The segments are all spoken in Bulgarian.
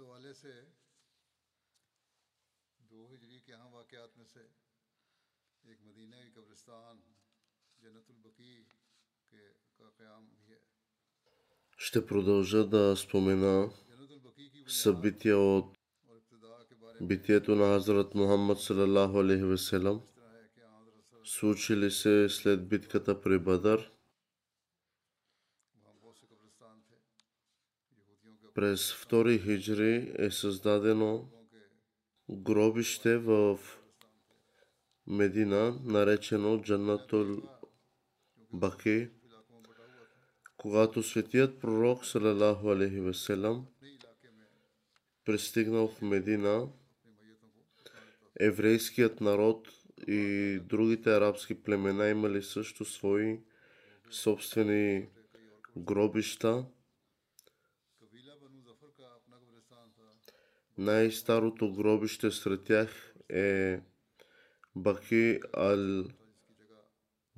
حوالے سے دو ہجری کے اہم واقعات میں سے ایک مدینہ قبرستان جنت البقی کے کا قیام ہے۔ شتے پردوجہ دا سپومینا سب بیتیا اوت بیتیتو نا حضرت محمد صلی اللہ علیہ وسلم През 2 хиджри е създадено гробище в Медина, наречено Джанатол Баки, когато светият пророк Салалаху Алейхи Веселам пристигнал в Медина, еврейският народ и другите арабски племена имали също свои собствени гробища – Най-старото гробище сред тях е Баки ал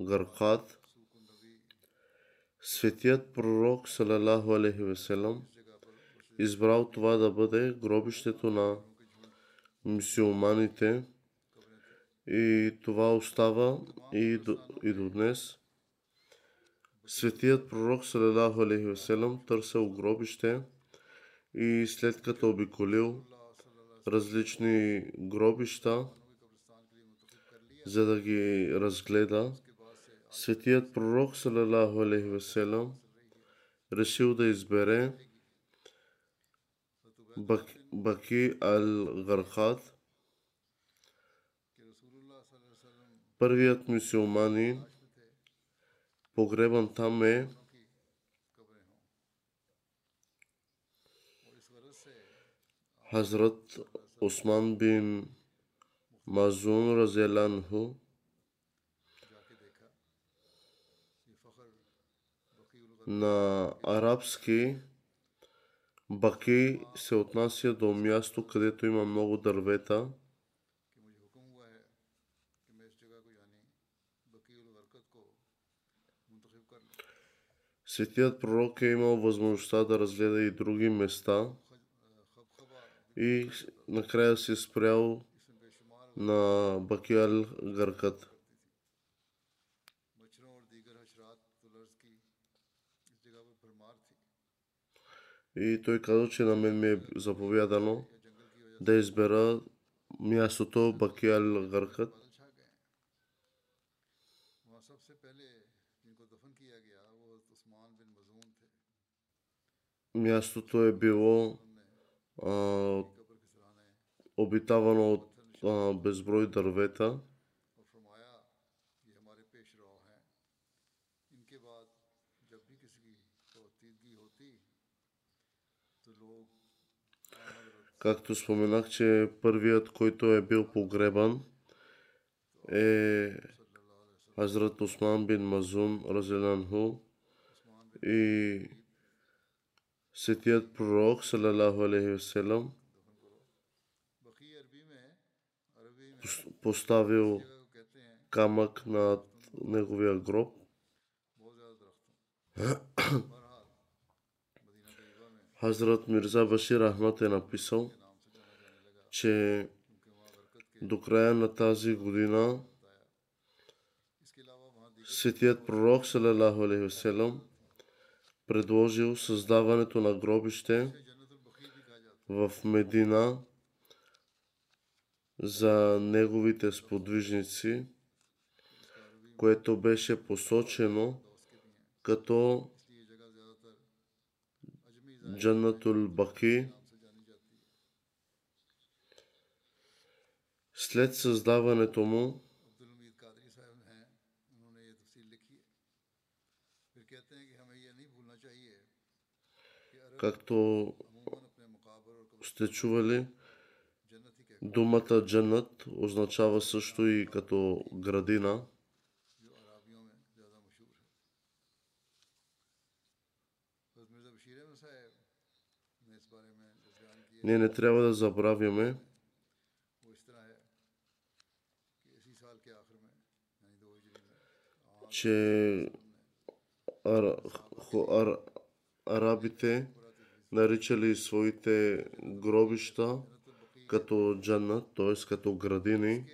Гаркат. Светият пророк Салалаху Алейхи Веселам избрал това да бъде гробището на мусулманите и това остава и до, и до днес. Светият пророк Салалаху Алейхи Веселам търсил гробище и след като обиколил различни гробища, за да ги разгледа. Светият пророк салалаху алейхи веселам решил да избере Баки Аль-Гархат. първият мусулманин, погребан там е Хазрат Осман бин Мазун Разеланху. на арабски Баки се отнася до място, където има много дървета. Светият пророк е имал възможността да разгледа и други места – и накрая се спрял на Бакиал гъркът. И той каза, че на мен ми е заповядано да избера мястото Бакиал гъркът. Мястото е било обитавано от безброй дървета. Както споменах, че първият, който е бил погребан, е Азрат Осман бин Мазун Разелянху и Светият пророк, салалаху алейхи васелам, поставил камък над неговия гроб. Хазрат Мирза Башир Ахмад е написал, че до края на тази година Светият пророк, салалаху алейхи васелам, предложил създаването на гробище в Медина за неговите сподвижници, което беше посочено като Джаннатул Баки. След създаването му, Както сте чували, думата Джанат означава също и като градина. Ние не трябва да забравяме, че арабите наричали своите гробища като джаннат, т.е. като градини.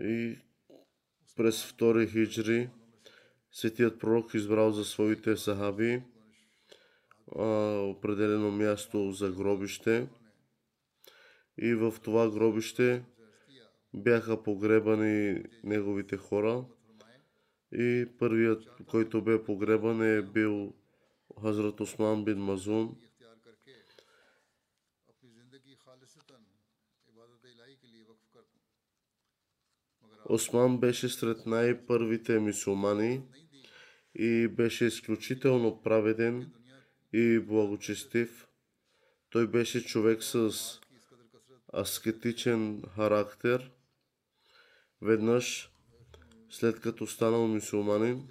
И през втори хиджри светият пророк избрал за своите сахаби определено място за гробище – и в това гробище бяха погребани неговите хора. И първият, който бе погребан е бил Хазрат Осман бин Мазун. Осман беше сред най-първите мисулмани и беше изключително праведен и благочестив. Той беше човек с аскетичен характер. Веднъж, след като станал мусулманин,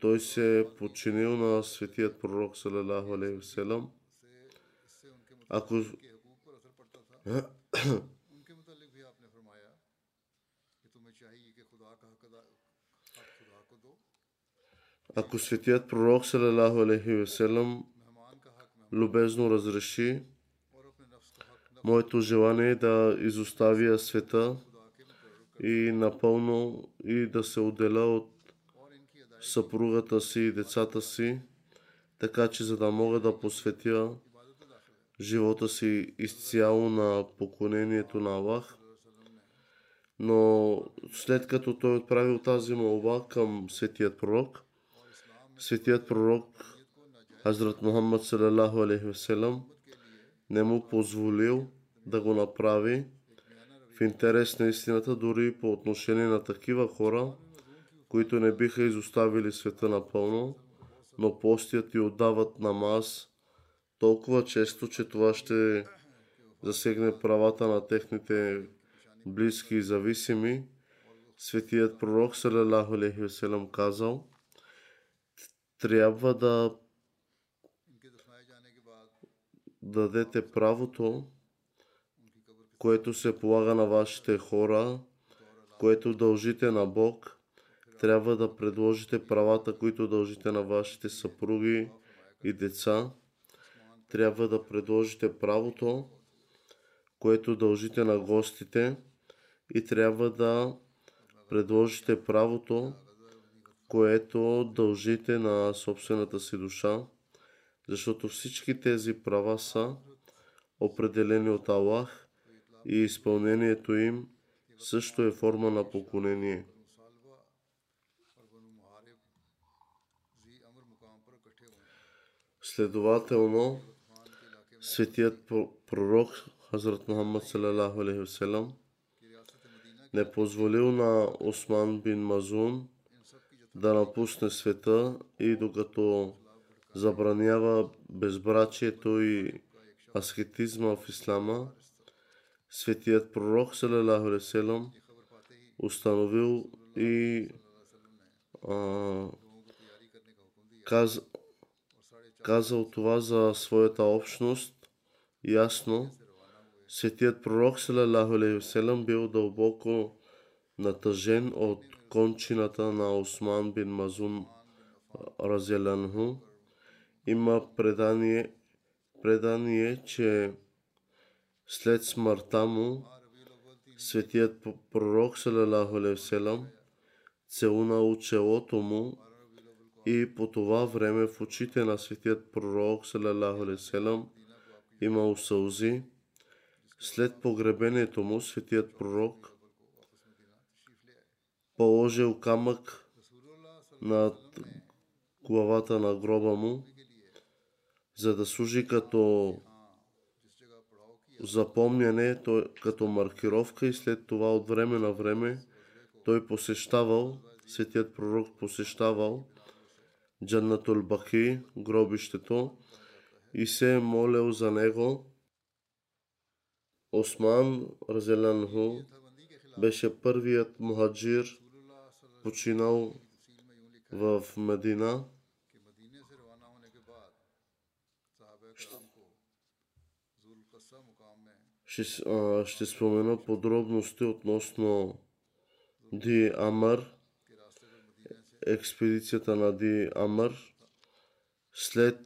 той се е подчинил на светият пророк салалаху алейхи. Ако Ако светият пророк салалаху алейхи любезно разреши Моето желание е да изоставя света и напълно и да се отделя от съпругата си и децата си, така че за да мога да посветя живота си изцяло на поклонението на Аллах. Но след като той отправил тази молба към светият пророк, светият пророк Азрат Мухаммад салалаху алейхи не му позволил да го направи в интерес на истината, дори по отношение на такива хора, които не биха изоставили света напълно, но постят и отдават намаз толкова често, че това ще засегне правата на техните близки и зависими. Светият пророк салалаху алейхи казал, трябва да дадете правото, което се полага на вашите хора, което дължите на Бог, трябва да предложите правата, които дължите на вашите съпруги и деца. Трябва да предложите правото, което дължите на гостите и трябва да предложите правото, което дължите на собствената си душа защото всички тези права са определени от Аллах и изпълнението им също е форма на поклонение. Следователно, светият пророк Хазрат Мухаммад салалаху не позволил на Осман бин Мазун да напусне света и докато забранява безбрачието и аскетизма в ислама, светият пророк Салалаху Селам установил и а, каз, казал това за своята общност ясно. Светият пророк Салалаху Селам бил дълбоко натъжен от кончината на Осман бин Мазун Разелянху има предание, предание че след смъртта му, светият пророк Салалаху Селам целуна от челото му и по това време в очите на светият пророк Салалаху Селам имало сълзи. След погребението му, светият пророк положил камък над главата на гроба му за да служи като запомняне, като маркировка и след това от време на време той посещавал, светият пророк посещавал Джаннатул Баки, гробището, и се е молил за него. Осман Разелянху беше първият мухаджир, починал в Медина. ще, а, ще спомена подробности относно Ди Амар, експедицията на Ди Амар, след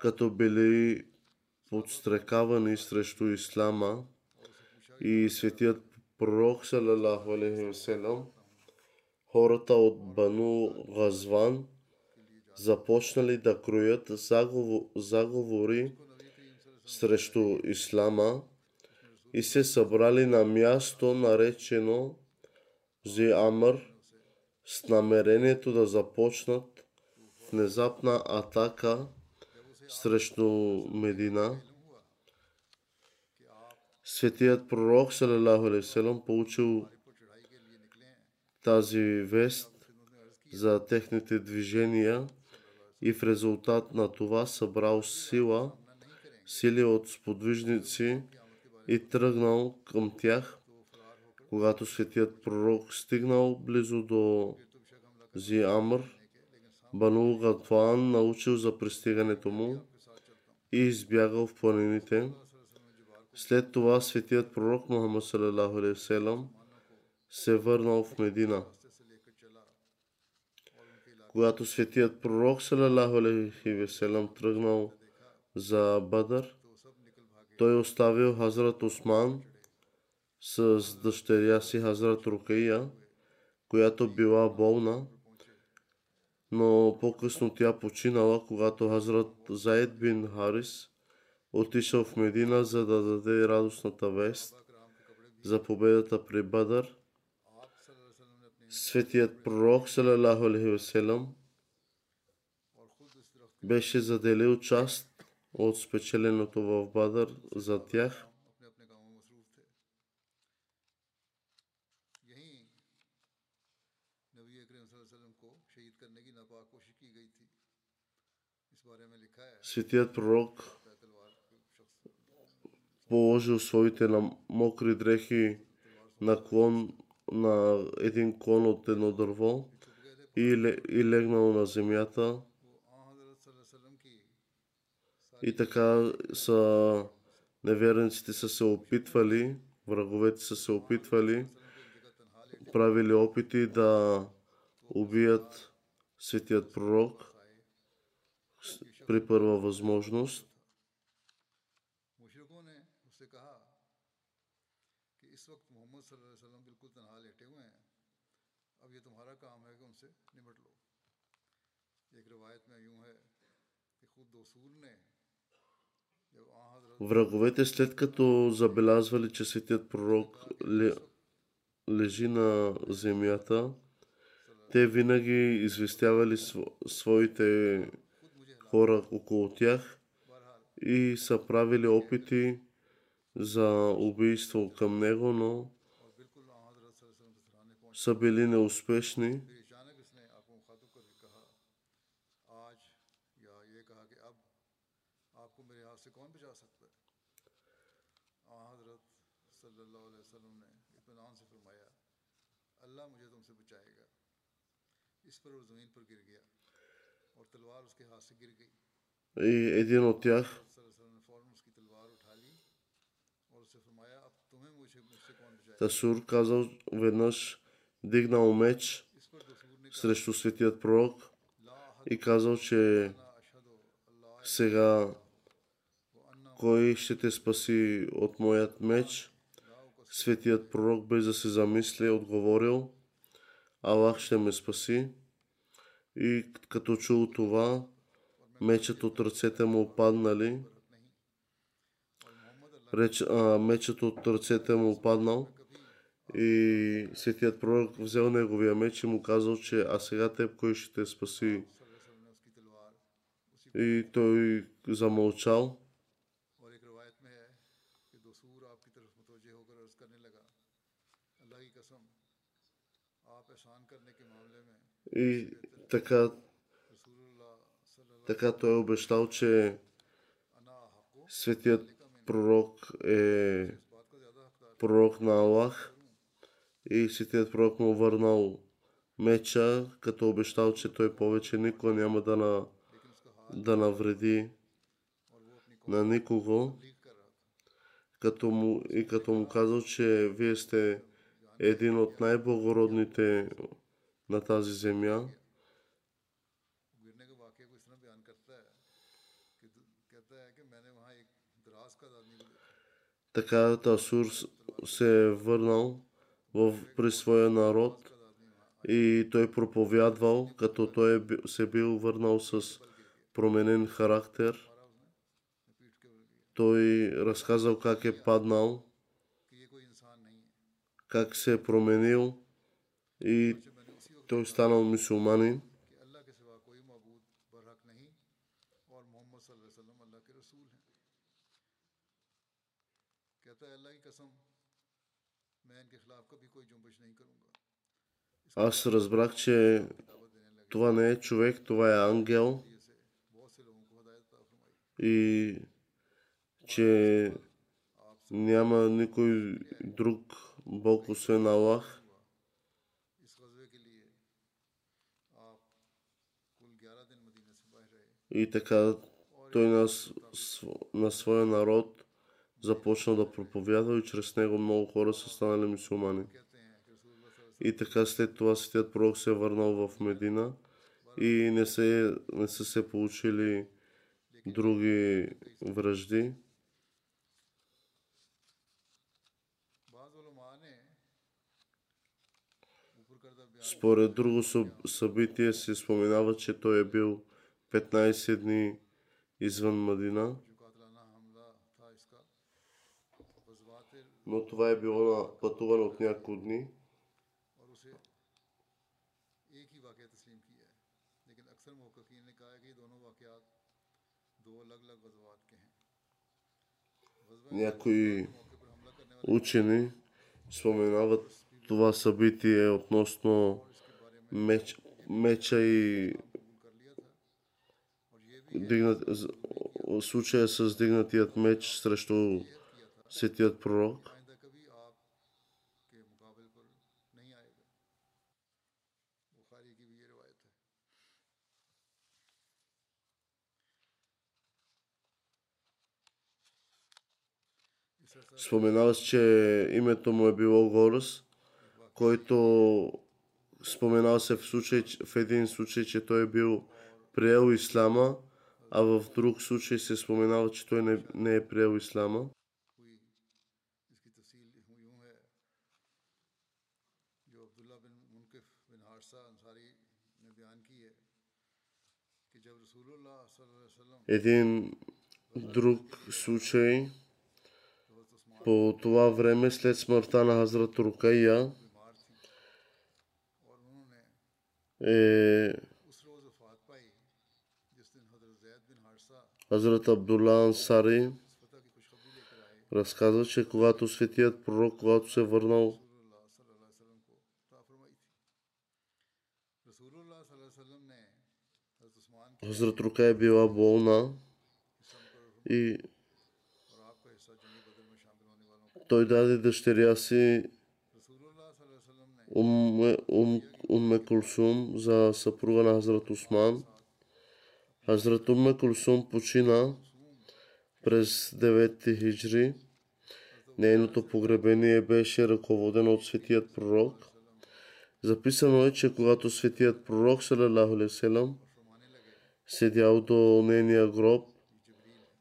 като били подстрекавани срещу Ислама и светият пророк, салалаху алейхи хората от Бану Газван започнали да кроят заговори срещу Ислама и се събрали на място, наречено Зиамър, с намерението да започнат внезапна атака срещу Медина. Светият пророк, салелаху получил тази вест за техните движения и в резултат на това събрал сила, сили от сподвижници, и тръгнал към тях. Когато светият пророк стигнал близо до Зиамър, Бану Гатван научил за пристигането му и избягал в планините. След това светият пророк Мухаммад се върнал в Медина. Когато светият пророк Салалаху Алейхи Веселам тръгнал за Бадър, той оставил Хазрат Осман с дъщеря си Хазрат Рукия, която била болна, но по-късно тя починала, когато Хазрат Заид бин Харис отишъл в Медина, за да даде радостната вест за победата при Бадър. Светият пророк, салалаху алейхи беше заделил част от спечеленото в Бадър за тях. Светият пророк положил своите на мокри дрехи на клон на един клон от едно дърво и, и легнал на земята. И така са неверниците са се опитвали, враговете са се опитвали, правили опити да убият светият пророк при първа възможност. ایک Враговете, след като забелязвали, че светият пророк лежи на земята, те винаги известявали своите хора около тях и са правили опити за убийство към него, но са били неуспешни. И един от тях. Тасур казал веднъж, дигнал меч срещу светият пророк и казал, че сега кой ще те спаси от моят меч? Светият пророк без да се замисли, е отговорил, Аллах ще ме спаси и като чул това, мечът от ръцете му опаднали, реч, а, мечът от ръцете му опаднал и светият пророк взел неговия меч и му казал, че а сега теб кой ще те спаси? И той замълчал. И така, така той е обещал, че светият пророк е пророк на Аллах и светият пророк му е върнал меча, като е обещал, че той повече никога няма да, на, да навреди на никого. Като му, и като му казал, че вие сте един от най-благородните на тази земя. Така Тасур се е върнал в, при своя народ и той проповядвал, като той е се бил върнал с променен характер. Той разказал как е паднал, как се е променил и той станал мусулманин. Аз разбрах, че това не е човек, това е ангел. И че няма никой друг Бог, освен Аллах. И така той на, на своя народ започнал да проповядва и чрез него много хора са станали мусулмани. И така след това светият пророк се е върнал в Медина и не, се, не са се получили други връжди. Според друго събитие се споменава, че той е бил 15 дни извън Мадина. но това е било на пътуване от няколко дни. Някои учени споменават това събитие относно меч, меча и дигнат, случая с дигнатият меч срещу светият пророк. Споменал си, че името му е било Горус, който споменал се в, случай, в един случай, че той е бил приел ислама, а в друг случай се е споменава, че той не, не е приел ислама. Един друг случай, по това време, след смъртта на Хазрат Рукая, е Хазрат Абдулла Ансари разказва, че когато светият пророк, когато се е върнал Хазрат Рукая била болна и той даде дъщеря си Умме ум, ум Кулсум за съпруга на Хазрат Осман. Хазрат Умме Кулсум почина през 9 хиджри. Нейното погребение беше ръководено от светият пророк. Записано е, че когато светият пророк Салалаху седял до нейния гроб,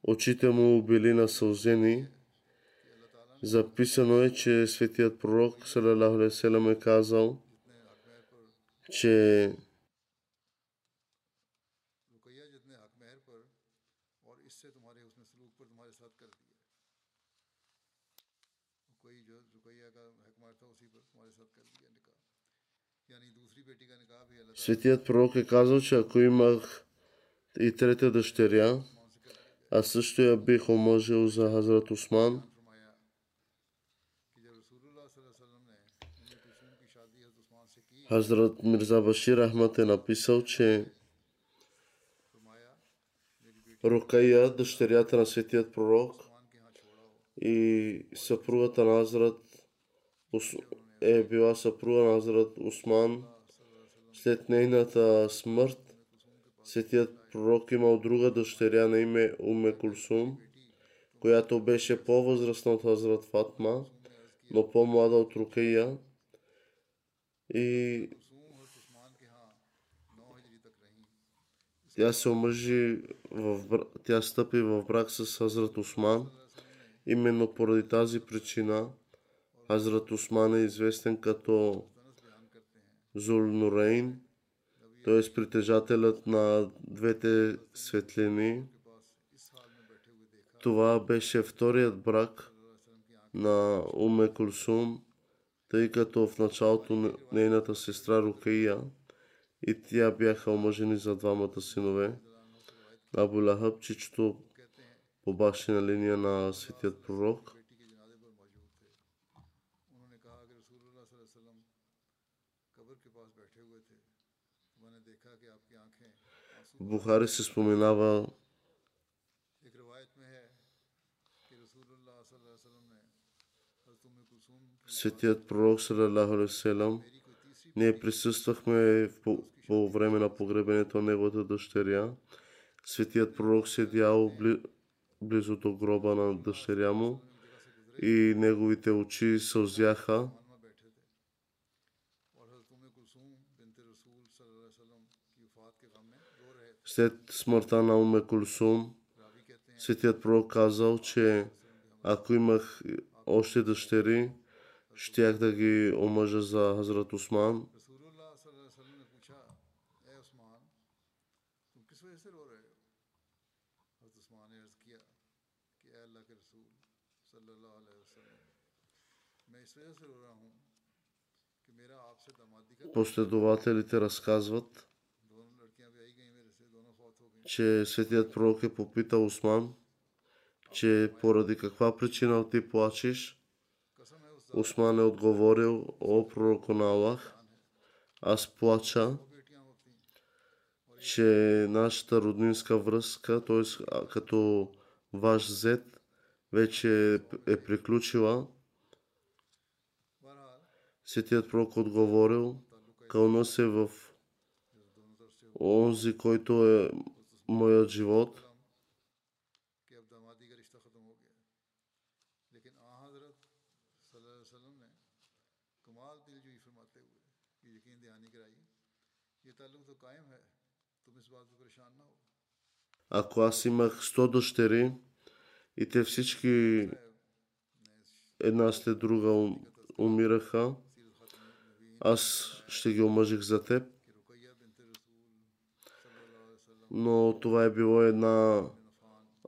очите му били насълзени Записано е, че светият пророк Салалаху е казал, че Светият пророк е казал, че ако имах и трета дъщеря, а също я бих омъжил за Хазрат Осман – Hazrat Mirza Bashir Ahmad е написал, че Рукая, дъщерята на светият пророк и съпругата на Азрат е била съпруга на Азрат Осман. След нейната смърт, светият пророк имал друга дъщеря на име Уме Кулсум, която беше по-възрастна от Азрат Фатма, но по-млада от Рукая. И тя се омъжи, в, тя стъпи в брак с Азрат Осман. Именно поради тази причина Хазрат Осман е известен като Зулнурейн, т.е. притежателят на двете светлини. Това беше вторият брак на Уме Кулсум тъй като в началото нейната сестра Рукаия и тя бяха омъжени за двамата синове. Абу Лахаб, чичето по бащина линия на светият пророк. Бухари се споменава светият пророк Салалаху Селам. Ние присъствахме по, по време на погребението на неговата дъщеря. Светият пророк седял близо до гроба на дъщеря му и неговите очи сълзяха. След смъртта на Уме Кулсум, Светият пророк казал, че ако имах още дъщери, щях да ги омъжа за Хазрат Осман. Последователите разказват, че светият пророк е попитал Осман, че поради каква причина ти плачеш – Усман е отговорил, о пророко на Аллах, аз плача, че нашата роднинска връзка, т.е. като ваш зет, вече е приключила. Светият пророк отговорил, кълна се в онзи, който е моят живот – Ако аз имах 100 дъщери и те всички една след друга умираха, аз ще ги омъжих за теб. Но това е било една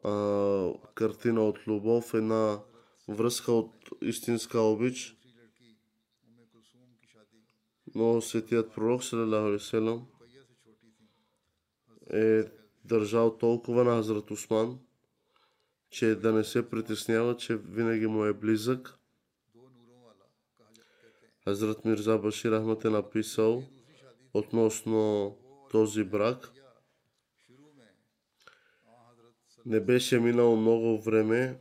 а, картина от любов, една връзка от истинска обич. Но светият пророк, салалаху е държал толкова на Хазрат Осман, че да не се притеснява, че винаги му е близък. Азрат Мирза Башир Ахмад е написал относно този брак. Не беше минало много време,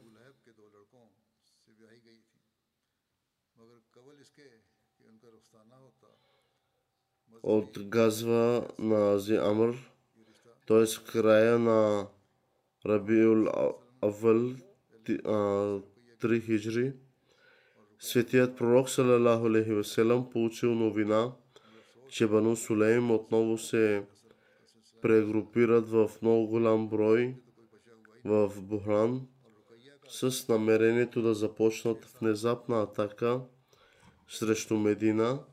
от газва на Ази Амр т.е. в края на Рабиул Авъл 3 хиджри. Светият пророк салалаху алейхи веселам получил новина, че Бану Сулейм отново се прегрупират в много голям брой в Бухран с намерението да започнат внезапна атака срещу Медина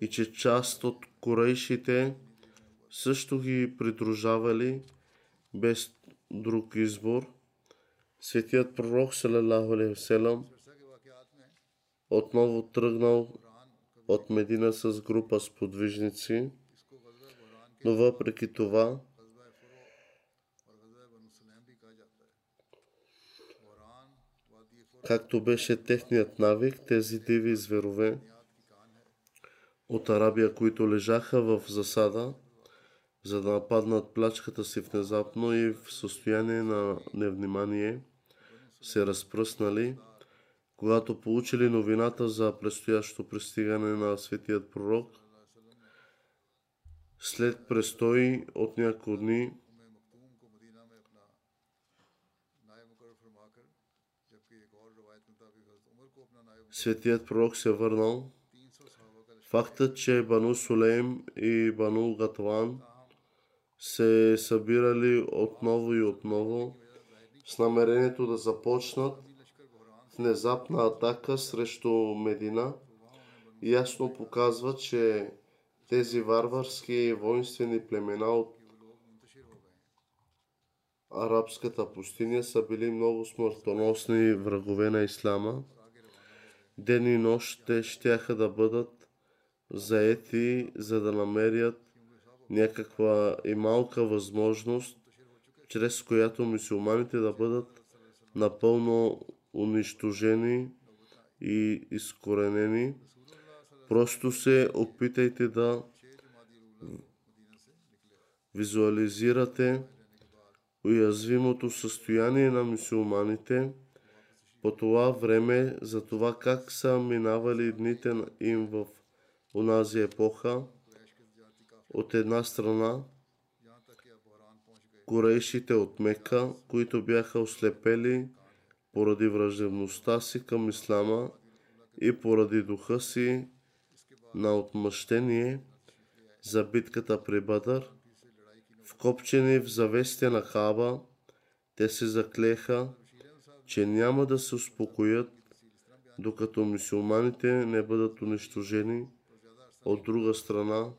и че част от корейшите също ги придружавали без друг избор. Светият пророк салалаху отново тръгнал от Медина с група сподвижници, но въпреки това както беше техният навик, тези диви зверове от Арабия, които лежаха в засада, за да нападнат плачката си внезапно и в състояние на невнимание, се разпръснали, когато получили новината за предстоящо пристигане на светият пророк, след престой от няколко дни, светият пророк се върнал. Фактът, че Бану Сулейм и Бану Гатван се събирали отново и отново с намерението да започнат внезапна атака срещу Медина, ясно показва, че тези варварски воинствени племена от арабската пустиня са били много смъртоносни врагове на ислама. Ден и нощ те щяха да бъдат заети, за да намерят някаква и малка възможност, чрез която мусулманите да бъдат напълно унищожени и изкоренени. Просто се опитайте да визуализирате уязвимото състояние на мусулманите по това време, за това как са минавали дните им в онази епоха. От една страна, корейшите от Мека, които бяха ослепели поради враждебността си към ислама и поради духа си на отмъщение за битката при Бадър, вкопчени в завестия на Хаба, те се заклеха, че няма да се успокоят, докато мусулманите не бъдат унищожени. От друга страна,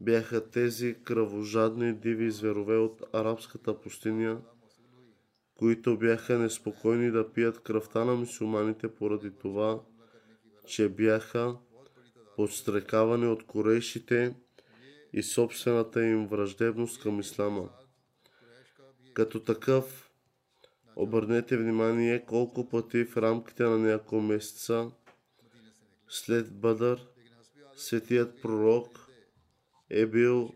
бяха тези кръвожадни диви зверове от арабската пустиня, които бяха неспокойни да пият кръвта на мусулманите поради това, че бяха подстрекавани от корейшите и собствената им враждебност към ислама. Като такъв, обърнете внимание колко пъти в рамките на няколко месеца след Бадър, светият пророк е бил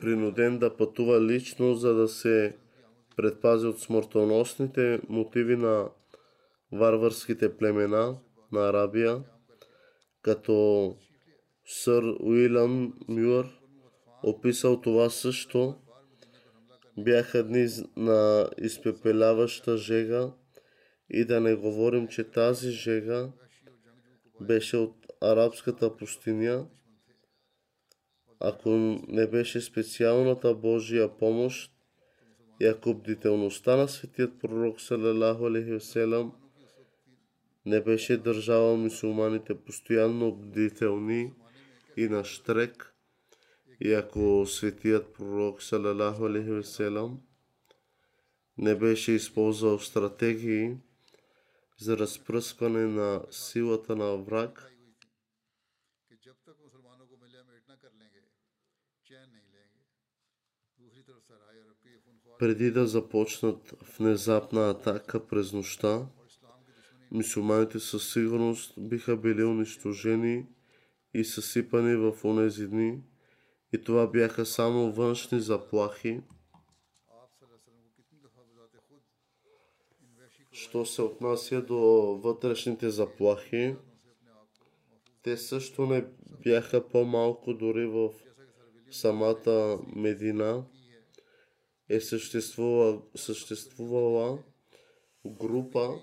принуден да пътува лично, за да се предпази от смъртоносните мотиви на варварските племена на Арабия, като сър Уилям Мюър описал това също. Бяха дни на изпепеляваща жега и да не говорим, че тази жега беше от арабската пустиня, ако не беше специалната Божия помощ и ако бдителността на светият пророк салалаху алейхи не беше държала мусулманите постоянно бдителни и на штрек, и ако светият пророк салалаху алейхи не беше използвал стратегии за разпръскване на силата на враг, преди да започнат внезапна атака през нощта, мусулманите със сигурност биха били унищожени и съсипани в онези дни. И това бяха само външни заплахи. Що се отнася до вътрешните заплахи, Те също не бяха по-малко дори в самата Медина е съществувала, съществувала група,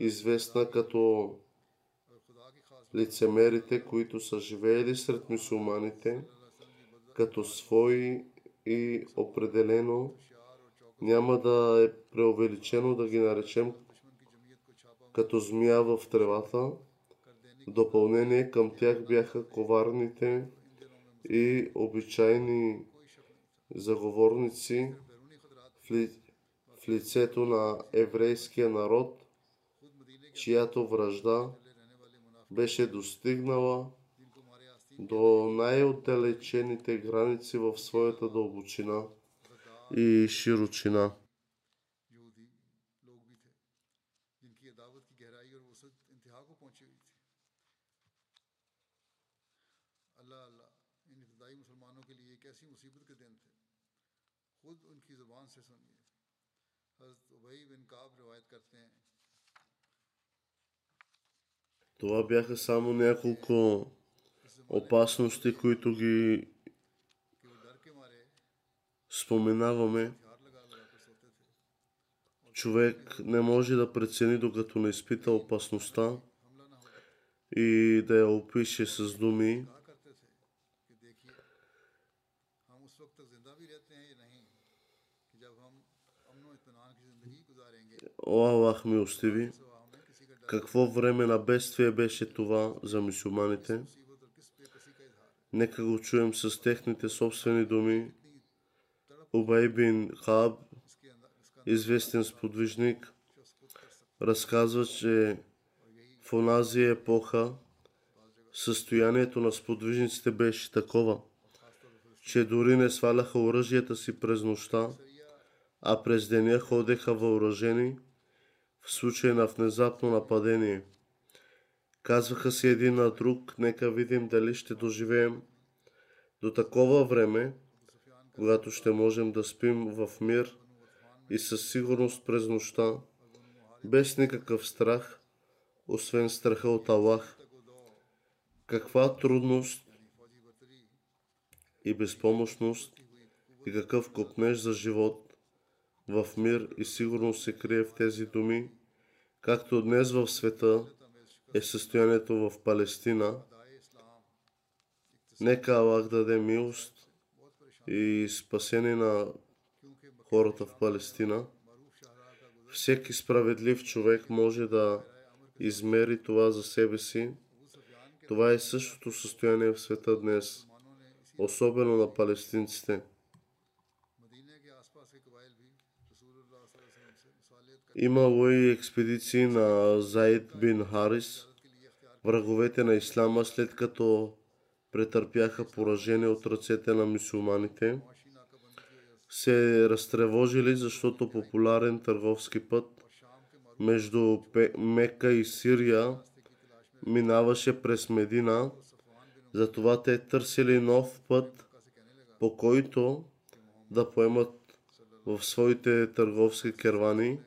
известна като лицемерите, които са живеели сред мусулманите, като свои и определено няма да е преувеличено да ги наречем като змия в тревата. Допълнение към тях бяха коварните и обичайни заговорници в, ли, в лицето на еврейския народ, чиято връжда беше достигнала до най-отдалечените граници в своята дълбочина и широчина. سے سنیے حضرت ابئی بن کعب روایت کرتے ہیں Това бяха само няколко опасности, които ги споменаваме. Човек не може да прецени, докато не изпита опасността и да я опише с думи. Аллахме остави. Какво време на бедствие беше това за мусулманите? Нека го чуем с техните собствени думи. Убай бин Хаб, известен сподвижник, разказва, че в онази епоха състоянието на сподвижниците беше такова, че дори не сваляха оръжията си през нощта, а през деня ходеха въоръжени – в случай на внезапно нападение. Казваха си един на друг, нека видим дали ще доживеем до такова време, когато ще можем да спим в мир и със сигурност през нощта, без никакъв страх, освен страха от Аллах. Каква трудност и безпомощност и какъв копнеж за живот в мир и сигурност се крие в тези думи, както днес в света е състоянието в Палестина. Нека Аллах даде милост и спасение на хората в Палестина. Всеки справедлив човек може да измери това за себе си. Това е същото състояние в света днес, особено на палестинците. Имало и експедиции на Заид бин Харис, враговете на Ислама, след като претърпяха поражение от ръцете на мусулманите, се разтревожили, защото популярен търговски път между Мека и Сирия минаваше през Медина, затова те търсили нов път, по който да поемат в своите търговски кервани.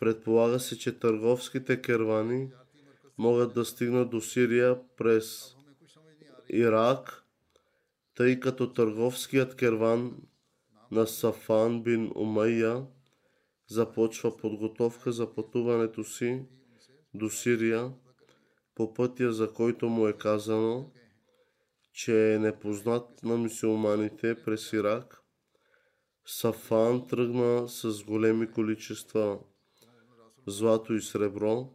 Предполага се, че търговските кервани могат да стигнат до Сирия през Ирак, тъй като търговският керван на Сафан бин Умайя започва подготовка за пътуването си до Сирия по пътя, за който му е казано, че е непознат на мусулманите през Ирак. Сафан тръгна с големи количества злато и сребро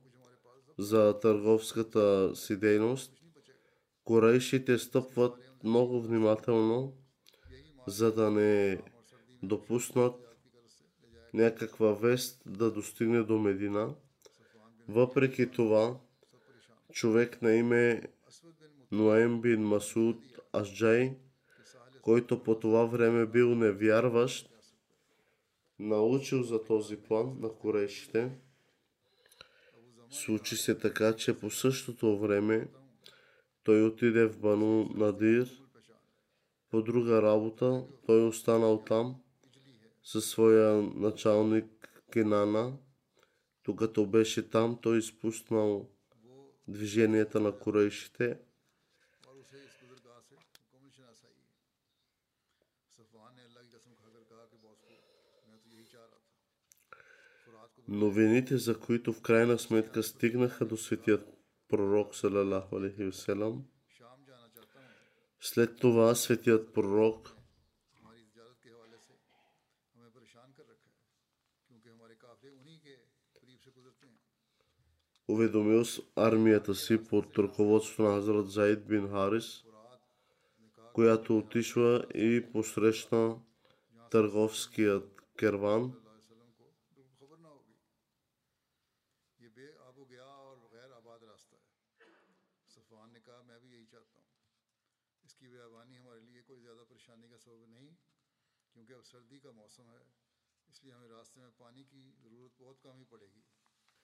за търговската си дейност. Корейшите стъпват много внимателно, за да не допуснат някаква вест да достигне до Медина. Въпреки това, човек на име Ноем бин Масуд Ашджай, който по това време бил невярващ, научил за този план на корешите. Случи се така, че по същото време той отиде в Бану Надир по друга работа. Той останал там със своя началник Кинана. Докато беше там, той изпуснал движенията на корейшите новините, за които в крайна сметка стигнаха до светият пророк, салалаху алейхи вселам. След това светият пророк уведомил армията си под ръководството на Азрат Заид бин Харис, която отишла и посрещна търговският керван –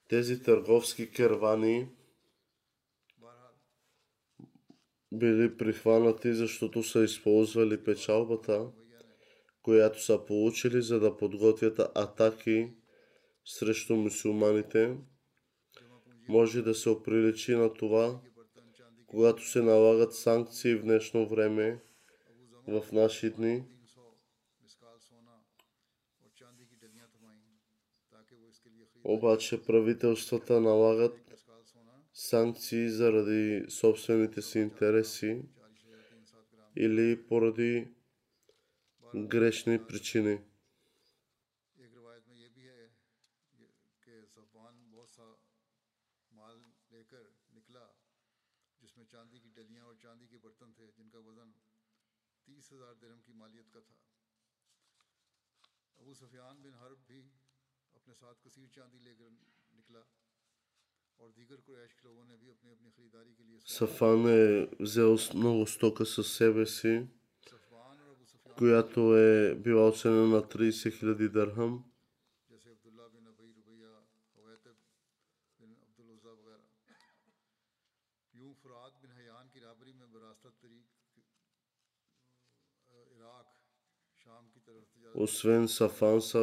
Тези търговски кервани били прихванати, защото са използвали печалбата, която са получили, за да подготвят атаки срещу мусулманите. Може да се оприличи на това, когато се налагат санкции в днешно време, в наши дни. Обаче правителствата налагат санкции заради собствените си интереси или поради грешни причини. سفیان بن حرب अपने साथ कसीर चांदी लेकर निकला और दीगर कुरैश के लोगों ने भी अपनी अपनी खरीदारी के लिए सोना- Сафан е взел с- много стока със себе си, सफ़ान और अबू सफियान която е била оценена на 30 000 дърхам. जैसे अब्दुल्ला बिन अबी रुबैया अवैतब बिन अब्दुल उज़्ज़ा वगैरह यूं फुरात बिन हयान की राबरी में बरासता तरीक अ, इराक शाम की तरफ तजारत Освен Сафан са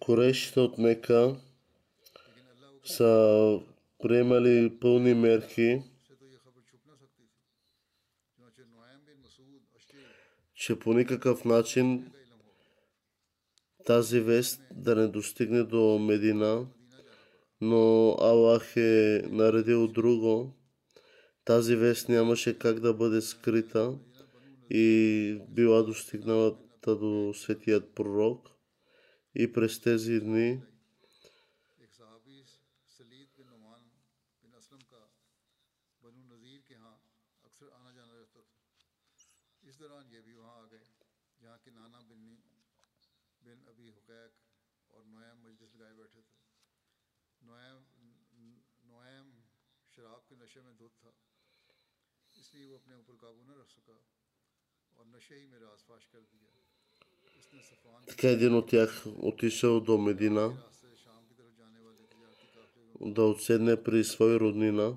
Корешите от Мека са приемали пълни мерки, че по никакъв начин тази вест да не достигне до Медина, но Аллах е наредил друго. Тази вест нямаше как да бъде скрита и била достигнала до светият пророк. И през тези дни Така един от тях отишъл до Медина да отседне при своя роднина,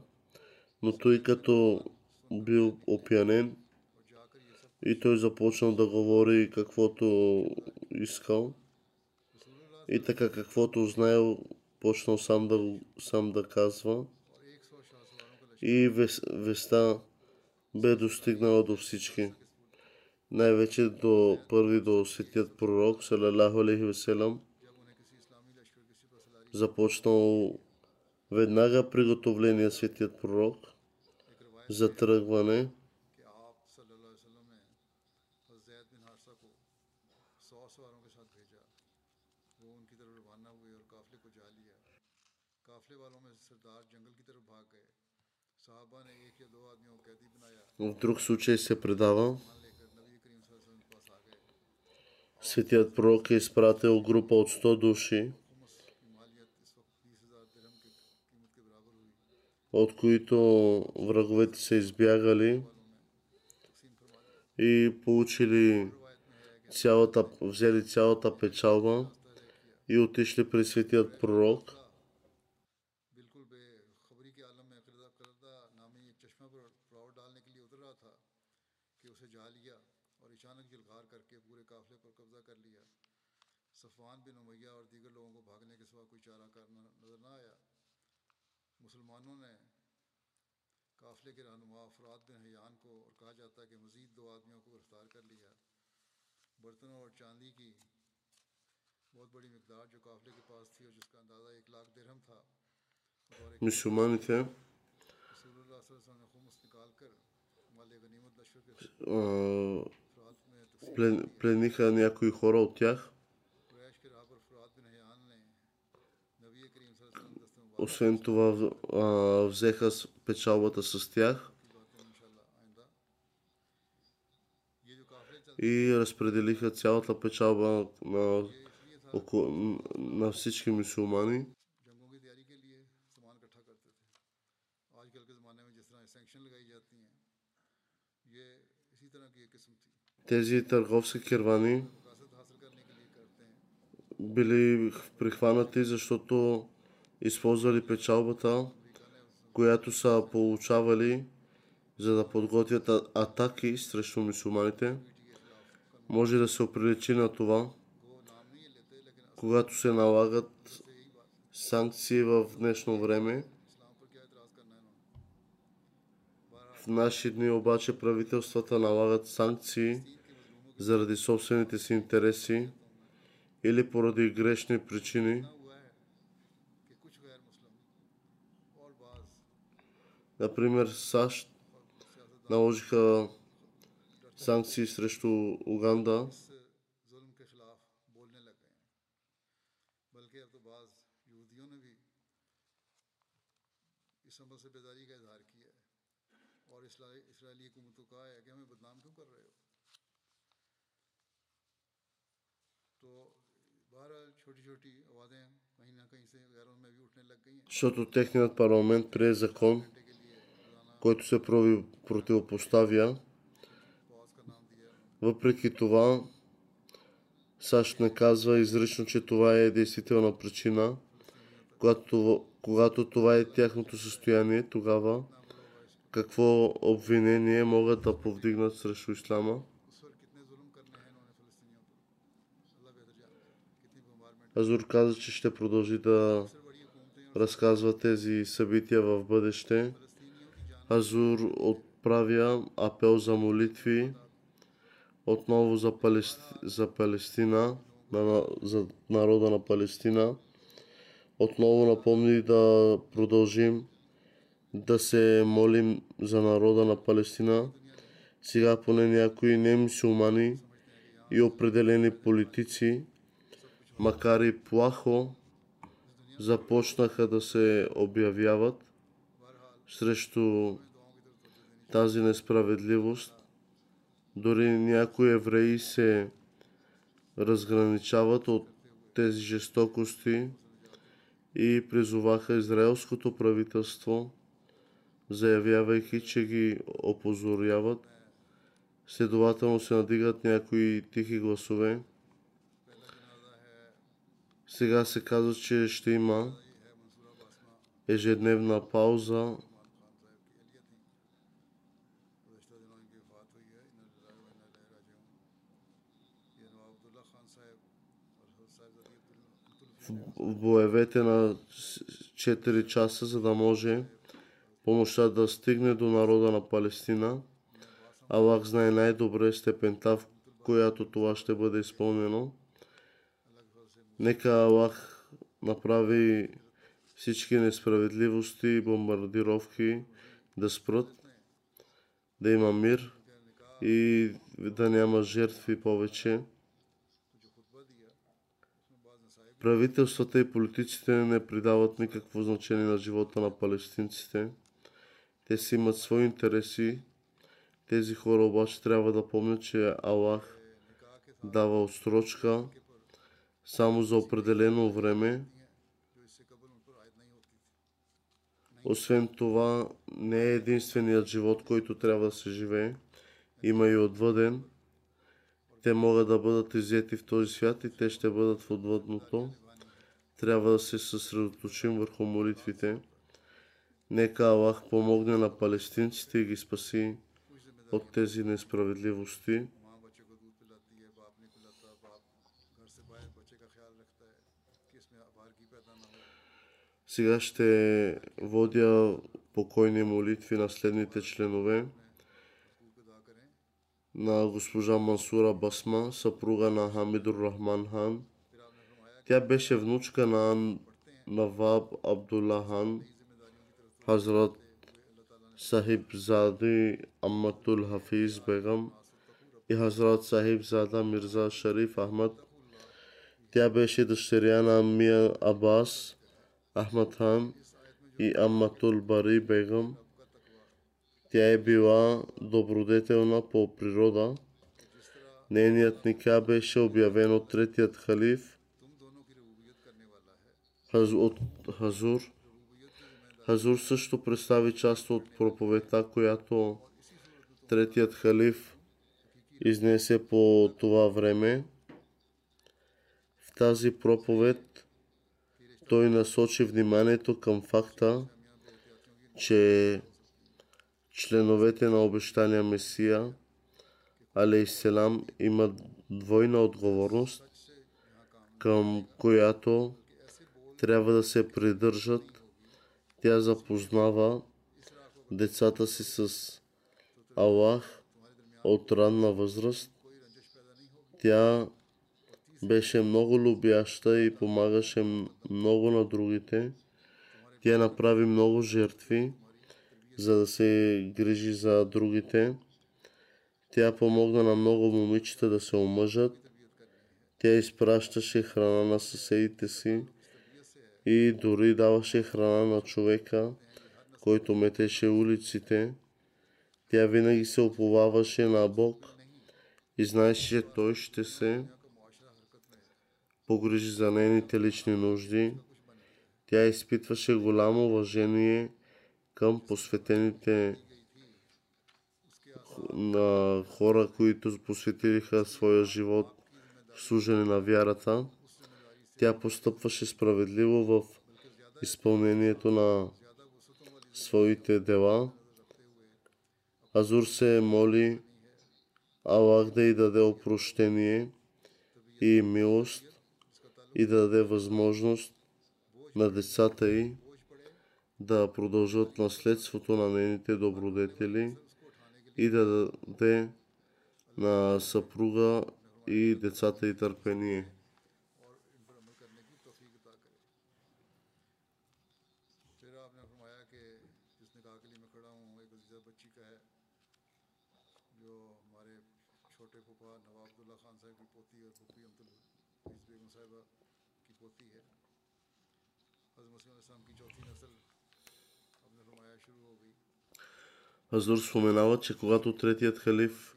но той като бил опянен и той започнал да говори каквото искал и така каквото знаел почнал сам да, сам да казва и вес, веста бе достигнала до всички. Най-вече до първи до светият пророк, салалаху алейхи веселам, जब उन्हें किसी इस्लामी लश्कर किसी पर सलारी започнал веднага приготовление светият пророк एक रवायत за тръгване. कि आप सल्लल्लाहु अलैहि वसल्लम ने हज़रत ज़ैद बिन हारसा को सौ सवारों के साथ भेजा वो उनकी तरफ रवाना हुए और काफिले को जा दिनों में सरदार जंगल की तरफ भाग गए в друг случай се предава, Светият пророк е изпратил група от 100 души, от които враговете са избягали и получили цялата, взели цялата печалба и отишли при светият пророк. جاتا کہ مزید دو آدمیوں کو گرفتار کر لیا برتنوں اور چاندی کی بہت بڑی مقدار جو قافلے کے پاس تھی اور جس کا اندازہ ایک لاکھ درہم تھا Müslümanken плениха някои хора от тях. Освен това, взеха печалбата с тях. и разпределиха цялата печалба на, на, на всички мусулмани. Тези търговски кервани били прихванати, защото използвали печалбата, която са получавали, за да подготвят атаки срещу мусулманите може да се оприлечи на това, когато се налагат санкции в днешно време. В наши дни обаче правителствата налагат санкции заради собствените си интереси или поради грешни причини. Например, САЩ наложиха санкции срещу Уганда. Защото техният парламент прие закон, който се противопоставя въпреки това, САЩ не казва изрично, че това е действителна причина. Когато, когато това е тяхното състояние, тогава какво обвинение могат да повдигнат срещу ислама? Азур каза, че ще продължи да разказва тези събития в бъдеще. Азур отправя апел за молитви отново за, Палести... за Палестина, на... за народа на Палестина. Отново напомни да продължим да се молим за народа на Палестина. Сега поне някои немусулмани и определени политици, макар и плахо, започнаха да се обявяват срещу тази несправедливост. Дори някои евреи се разграничават от тези жестокости и призоваха израелското правителство, заявявайки, че ги опозоряват. Следователно се надигат някои тихи гласове. Сега се казва, че ще има ежедневна пауза боевете на 4 часа, за да може помощта да стигне до народа на Палестина. Аллах знае най-добре степента, в която това ще бъде изпълнено. Нека Аллах направи всички несправедливости и бомбардировки да спрат, да има мир и да няма жертви повече. Правителствата и политиците не придават никакво значение на живота на палестинците. Те си имат свои интереси. Тези хора обаче трябва да помнят, че Аллах дава отсрочка само за определено време. Освен това, не е единственият живот, който трябва да се живее. Има и отвъден. Те могат да бъдат изети в този свят и те ще бъдат в отвъдното. Трябва да се съсредоточим върху молитвите. Нека Аллах помогне на палестинците и ги спаси от тези несправедливости. Сега ще водя покойни молитви на следните членове. na Mansura Basma, Sapruga na حامد الرحمن خان. کیا بے شونوچ کا نام نواب عبداللہ خان حضرت صاحب زادی امت الحفیظ بیگم یہ حضرت صاحب زادہ مرزا شریف احمد کیا بیشد شریان امیہ عباس احمد خان یہ امت البری بیگم Тя е била добродетелна по природа. Нейният ника беше обявен от третият халиф от Хазур. Хазур също представи част от проповедта, която третият халиф изнесе по това време. В тази проповед той насочи вниманието към факта, че членовете на обещания Месия, алейхиселам, имат двойна отговорност, към която трябва да се придържат. Тя запознава децата си с Аллах от ранна възраст. Тя беше много любяща и помагаше много на другите. Тя направи много жертви, за да се грижи за другите. Тя помогна на много момичета да се омъжат. Тя изпращаше храна на съседите си и дори даваше храна на човека, който метеше улиците. Тя винаги се оповаваше на Бог и знаеше, че Той ще се погрижи за нейните лични нужди. Тя изпитваше голямо уважение към посветените на хора, които посветиха своя живот в служене на вярата. Тя постъпваше справедливо в изпълнението на своите дела. Азур се моли Аллах да й даде опрощение и милост и да даде възможност на децата й да продължат наследството на нейните добродетели и да даде на съпруга и децата й търпение. Хазур споменава, че когато третият халиф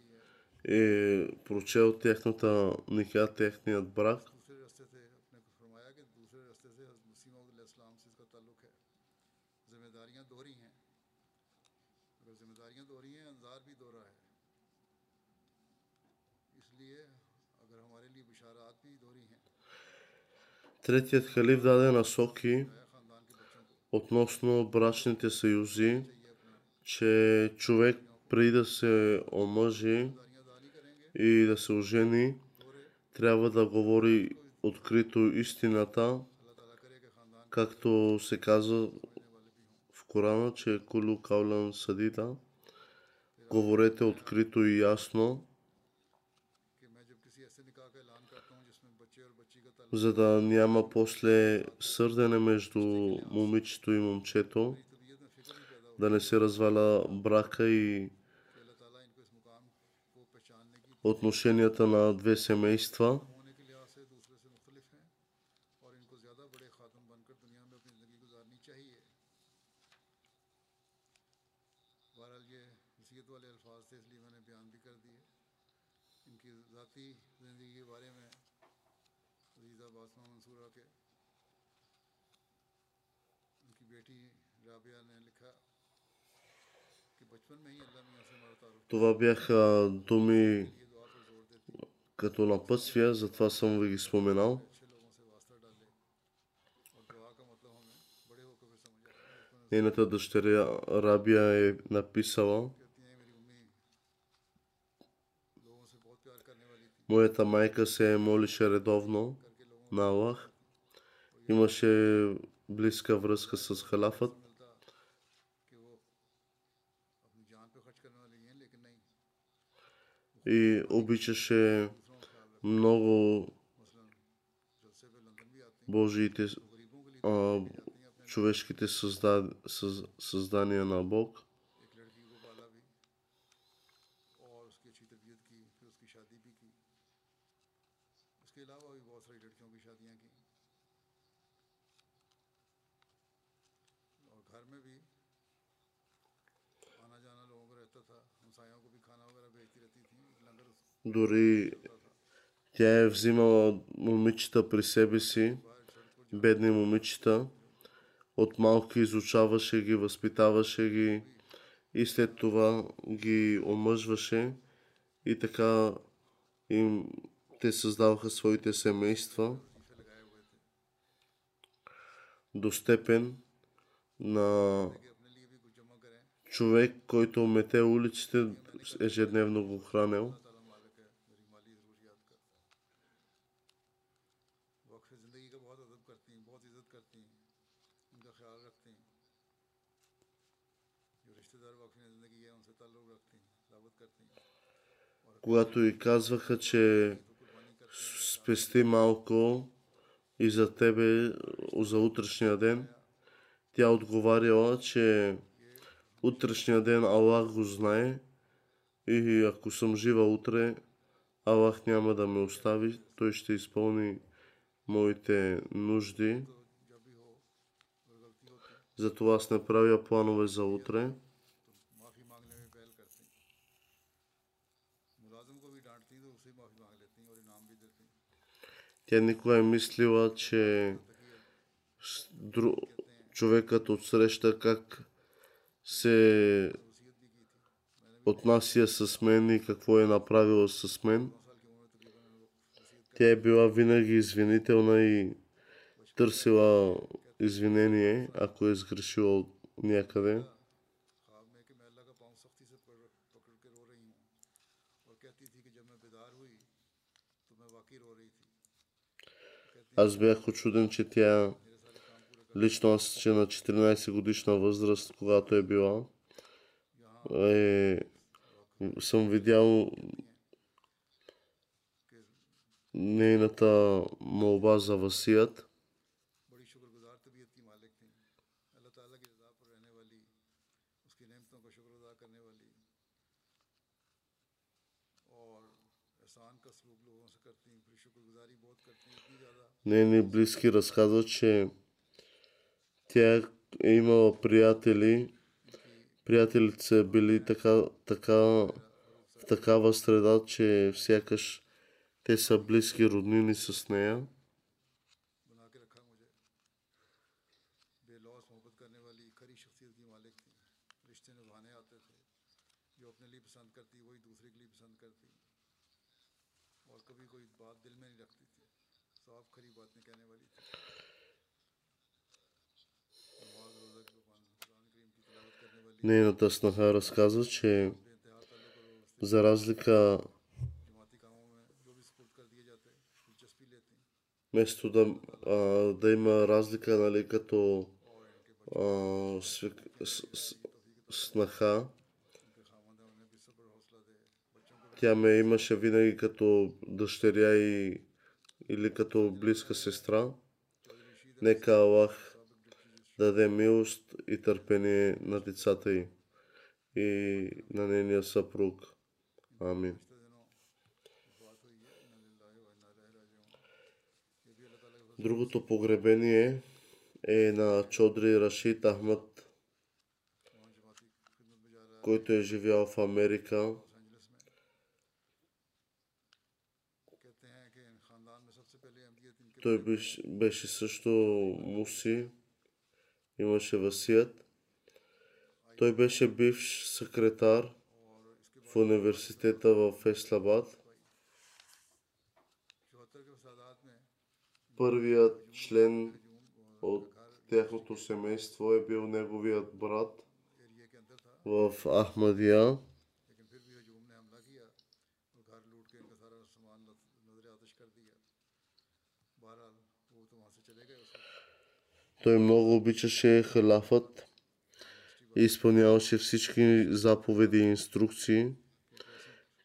е прочел тяхната ника, техният брак, Третият халиф даде насоки относно брачните съюзи, че човек преди да се омъжи и да се ожени, трябва да говори открито истината, както се казва в Корана, че Кулу Каулан Садита, говорете открито и ясно, за да няма после сърдене между момичето и момчето да не се разваля брака и отношенията на две семейства. بیٹی رابعہ نے لکھا това бяха думи като напътствия, затова съм ви ги споменал. Нейната дъщеря Рабия е написала Моята майка се е молише редовно на Аллах. Имаше близка връзка с халафът. и обичаше много Божиите, а, човешките създа създания на Бог – Дори тя е взимала момичета при себе си, бедни момичета. От малки изучаваше ги, възпитаваше ги и след това ги омъжваше и така им те създаваха своите семейства до степен на човек, който мете улиците, ежедневно го хранил. Когато и казваха, че спести малко и за тебе за утрешния ден, тя отговаряла, че Утрешния ден Аллах го знае и ако съм жива утре, Аллах няма да ме остави. Той ще изпълни моите нужди. Затова аз не правя планове за утре. Тя никога е мислила, че човекът отсреща как се отнася с мен и какво е направила с мен. Тя е била винаги извинителна и търсила извинение, ако е сгрешила от някъде. Аз бях очуден, че тя Лично аз, че на 14 годишна възраст, когато е била, е, съм видял нейната молба за васият. Нейни близки разказват, че тя е имала приятели, приятелите са били така, така, в такава среда, че сякаш те са близки роднини с нея. Нейната снаха разказа, че за разлика вместо да, а, да има разлика, нали, като а, свик, с, с, снаха, тя ме имаше винаги като дъщеря и, или като близка сестра. Нека Аллах даде милост и търпение на децата й и на нейния съпруг. Амин. Другото погребение е на Чодри Рашид Ахмад, който е живял в Америка. Той беше, беше също муси имаше васият. Той беше бивш секретар в университета в Еслабад. Първият член от тяхното семейство е бил неговият брат в Ахмадия. Той много обичаше халафът и изпълняваше всички заповеди и инструкции.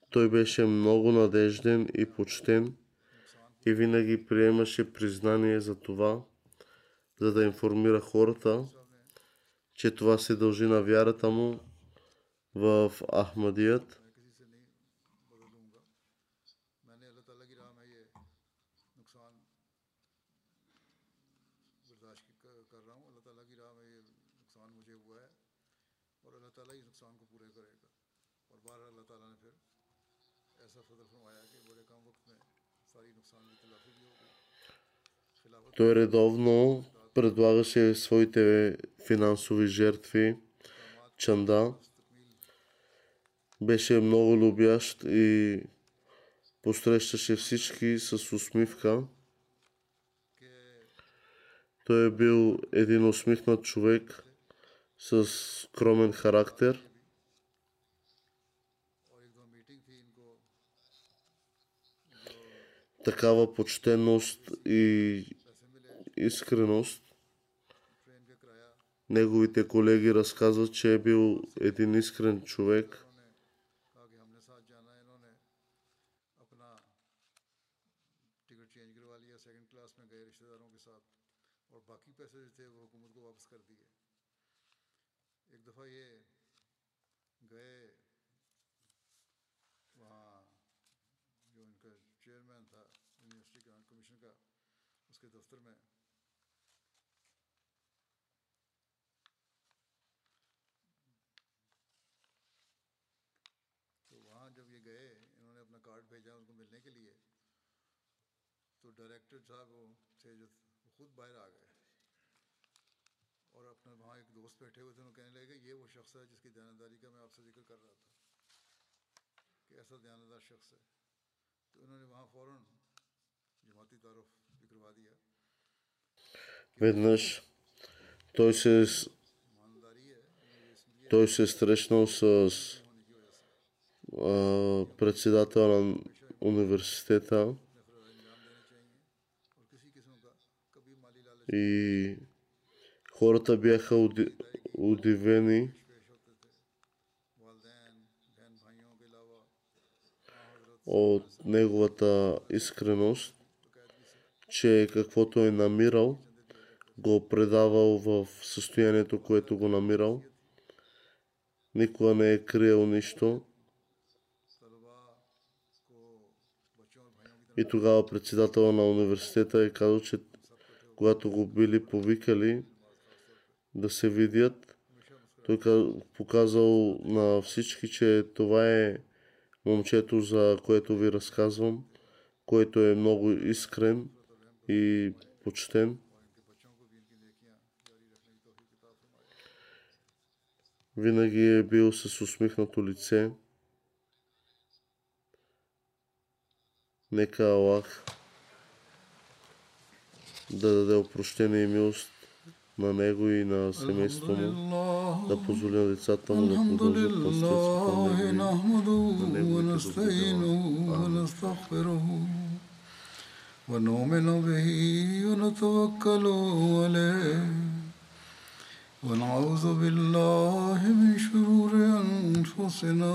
Той беше много надежден и почтен и винаги приемаше признание за това, за да информира хората, че това се дължи на вярата му в Ахмадият. Той редовно предлагаше своите финансови жертви. Чанда беше много любящ и посрещаше всички с усмивка. Той е бил един усмихнат човек с скромен характер. Такава почтеност и искреност. Неговите колеги разказват, че е бил един искрен човек. دفتر میں لیے گئے انہوں نے اپنا کارڈ بھیجا ان کو ملنے کے لیے۔ تو ڈائریکٹر صاحب وہ تھے جو خود باہر آ گئے۔ اور وہاں ایک دوست بیٹھے ہوئے تھے انہوں کہنے لگے کہ یہ وہ شخص ہے جس کی دیانتداری کا میں آپ سے ذکر کر رہا تھا۔ کہ ایسا دیانتدار شخص ہے۔ تو انہوں نے وہاں فوراً جماعتی تعارف دیا۔ Веднъж той се той се срещнал с председател на университета и хората бяха удивени. от неговата искреност, че каквото е намирал, го предавал в състоянието, което го намирал. Никога не е криел нищо. И тогава председател на университета е казал, че когато го били повикали да се видят, той показал на всички, че това е момчето, за което ви разказвам, който е много искрен и почтен. Винаги е бил с усмихнато лице. Нека Аллах да даде опрощение и милост на него и на семейството му, لله да позволи на децата му да الحمد продължат наследството لله на него. نحمده ونعم ونستعينه ونستغفره ونؤمن به ونتوكل عليه ونعوذ بالله من شرور أنفسنا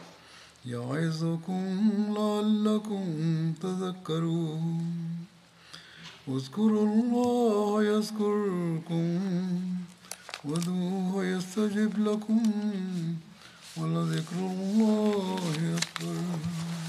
يعظكم لعلكم تذكرون. اذكروا الله يذكركم وادعوه يستجب لكم ولذكر الله أكبر.